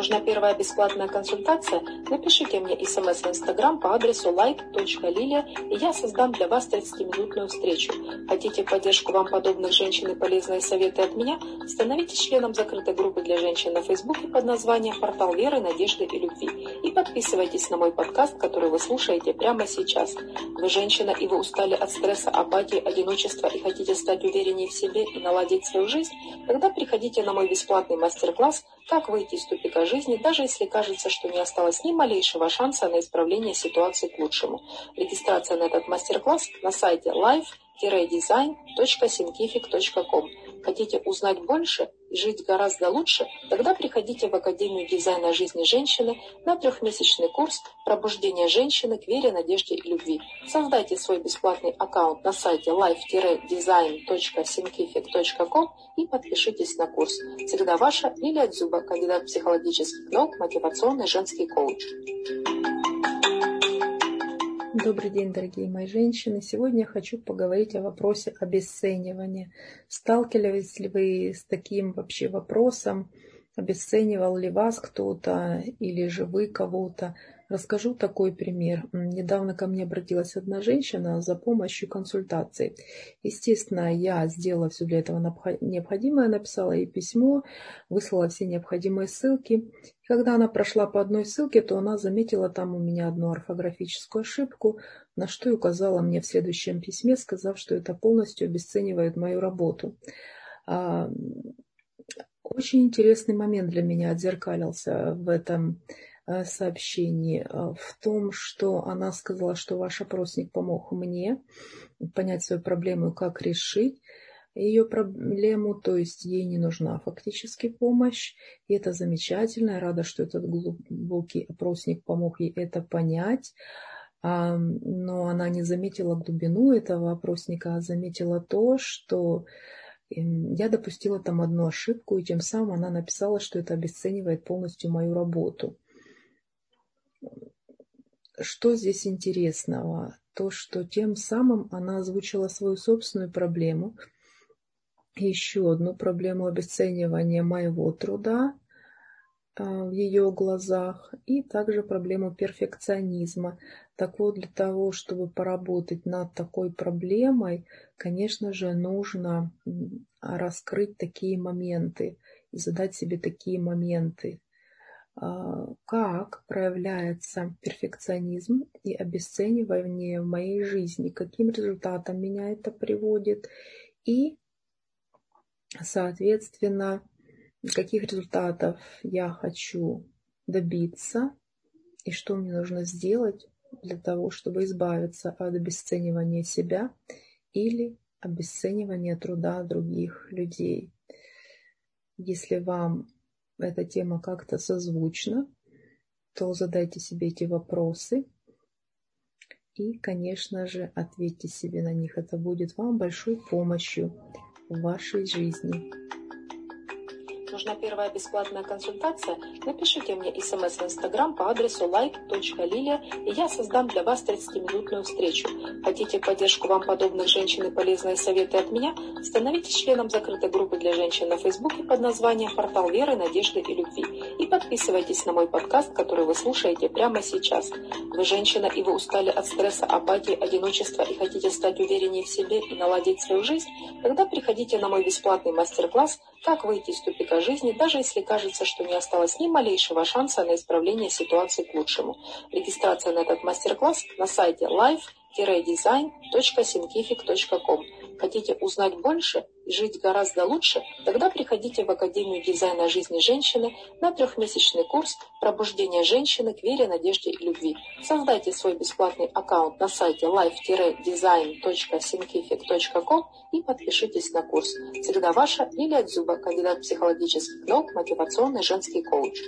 Нужна первая бесплатная консультация? Напишите мне смс в инстаграм по адресу like.lilia, и я создам для вас 30-минутную встречу. Хотите поддержку вам подобных женщин и полезные советы от меня? Становитесь членом закрытой группы для женщин на фейсбуке под названием «Портал веры, надежды и любви». И подписывайтесь на мой подкаст, который вы слушаете прямо сейчас. Вы женщина, и вы устали от стресса, апатии, одиночества и хотите стать увереннее в себе и наладить свою жизнь? Тогда приходите на мой бесплатный мастер-класс «Как выйти из тупика жизни, даже если кажется, что не осталось ни малейшего шанса на исправление ситуации к лучшему». Регистрация на этот мастер-класс на сайте life-design.scientific.com. Хотите узнать больше и жить гораздо лучше? Тогда приходите в Академию дизайна жизни женщины на трехмесячный курс «Пробуждение женщины к вере, надежде и любви». Создайте свой бесплатный аккаунт на сайте life-design.scientific.com и подпишитесь на курс. Всегда ваша Лилия Дзюба, кандидат психологических наук, мотивационный женский коуч. Добрый день, дорогие мои женщины. Сегодня я хочу поговорить о вопросе обесценивания. Сталкивались ли вы с таким вообще вопросом? Обесценивал ли вас кто-то или же вы кого-то? Расскажу такой пример. Недавно ко мне обратилась одна женщина за помощью консультации. Естественно, я сделала все для этого необходимое, написала ей письмо, выслала все необходимые ссылки. И когда она прошла по одной ссылке, то она заметила там у меня одну орфографическую ошибку, на что и указала мне в следующем письме, сказав, что это полностью обесценивает мою работу. А, очень интересный момент для меня отзеркалился в этом Э, сообщении э, в том, что она сказала, что ваш опросник помог мне понять свою проблему как решить ее проблему, то есть ей не нужна фактически помощь, и это замечательно, я рада, что этот глубокий опросник помог ей это понять, но она не заметила глубину этого опросника, а заметила то, что я допустила там одну ошибку, и тем самым она написала, что это обесценивает полностью мою работу. Что здесь интересного? То, что тем самым она озвучила свою собственную проблему, еще одну проблему обесценивания моего труда в ее глазах и также проблему перфекционизма. Так вот, для того, чтобы поработать над такой проблемой, конечно же, нужно раскрыть такие моменты и задать себе такие моменты. А, как проявляется перфекционизм и обесценивание в моей жизни, каким результатом меня это приводит и, соответственно, каких результатов я хочу добиться и что мне нужно сделать для того, чтобы избавиться от обесценивания себя или обесценивания труда других людей. Если вам эта тема как-то созвучна, то задайте себе эти вопросы и, конечно же, ответьте себе на них. Это будет вам большой помощью в вашей жизни нужна первая бесплатная консультация, напишите мне смс в инстаграм по адресу like.lilia, и я создам для вас 30-минутную встречу. Хотите поддержку вам подобных женщин и полезные советы от меня? Становитесь членом закрытой группы для женщин на фейсбуке под названием «Портал веры, надежды и любви». И подписывайтесь на мой подкаст, который вы слушаете прямо сейчас. Вы женщина, и вы устали от стресса, апатии, одиночества и хотите стать увереннее в себе и наладить свою жизнь? Тогда приходите на мой бесплатный мастер-класс «Как выйти из тупика жизни» даже если кажется, что не осталось ни малейшего шанса на исправление ситуации к лучшему. Регистрация на этот мастер-класс на сайте life-design.scientific.com. Хотите узнать больше и жить гораздо лучше? Тогда приходите в Академию дизайна жизни женщины на трехмесячный курс «Пробуждение женщины к вере, надежде и любви». Создайте свой бесплатный аккаунт на сайте life-design.scientific.com и подпишитесь на курс. Всегда ваша Лилия Дзюба, кандидат психологических наук, мотивационный женский коуч.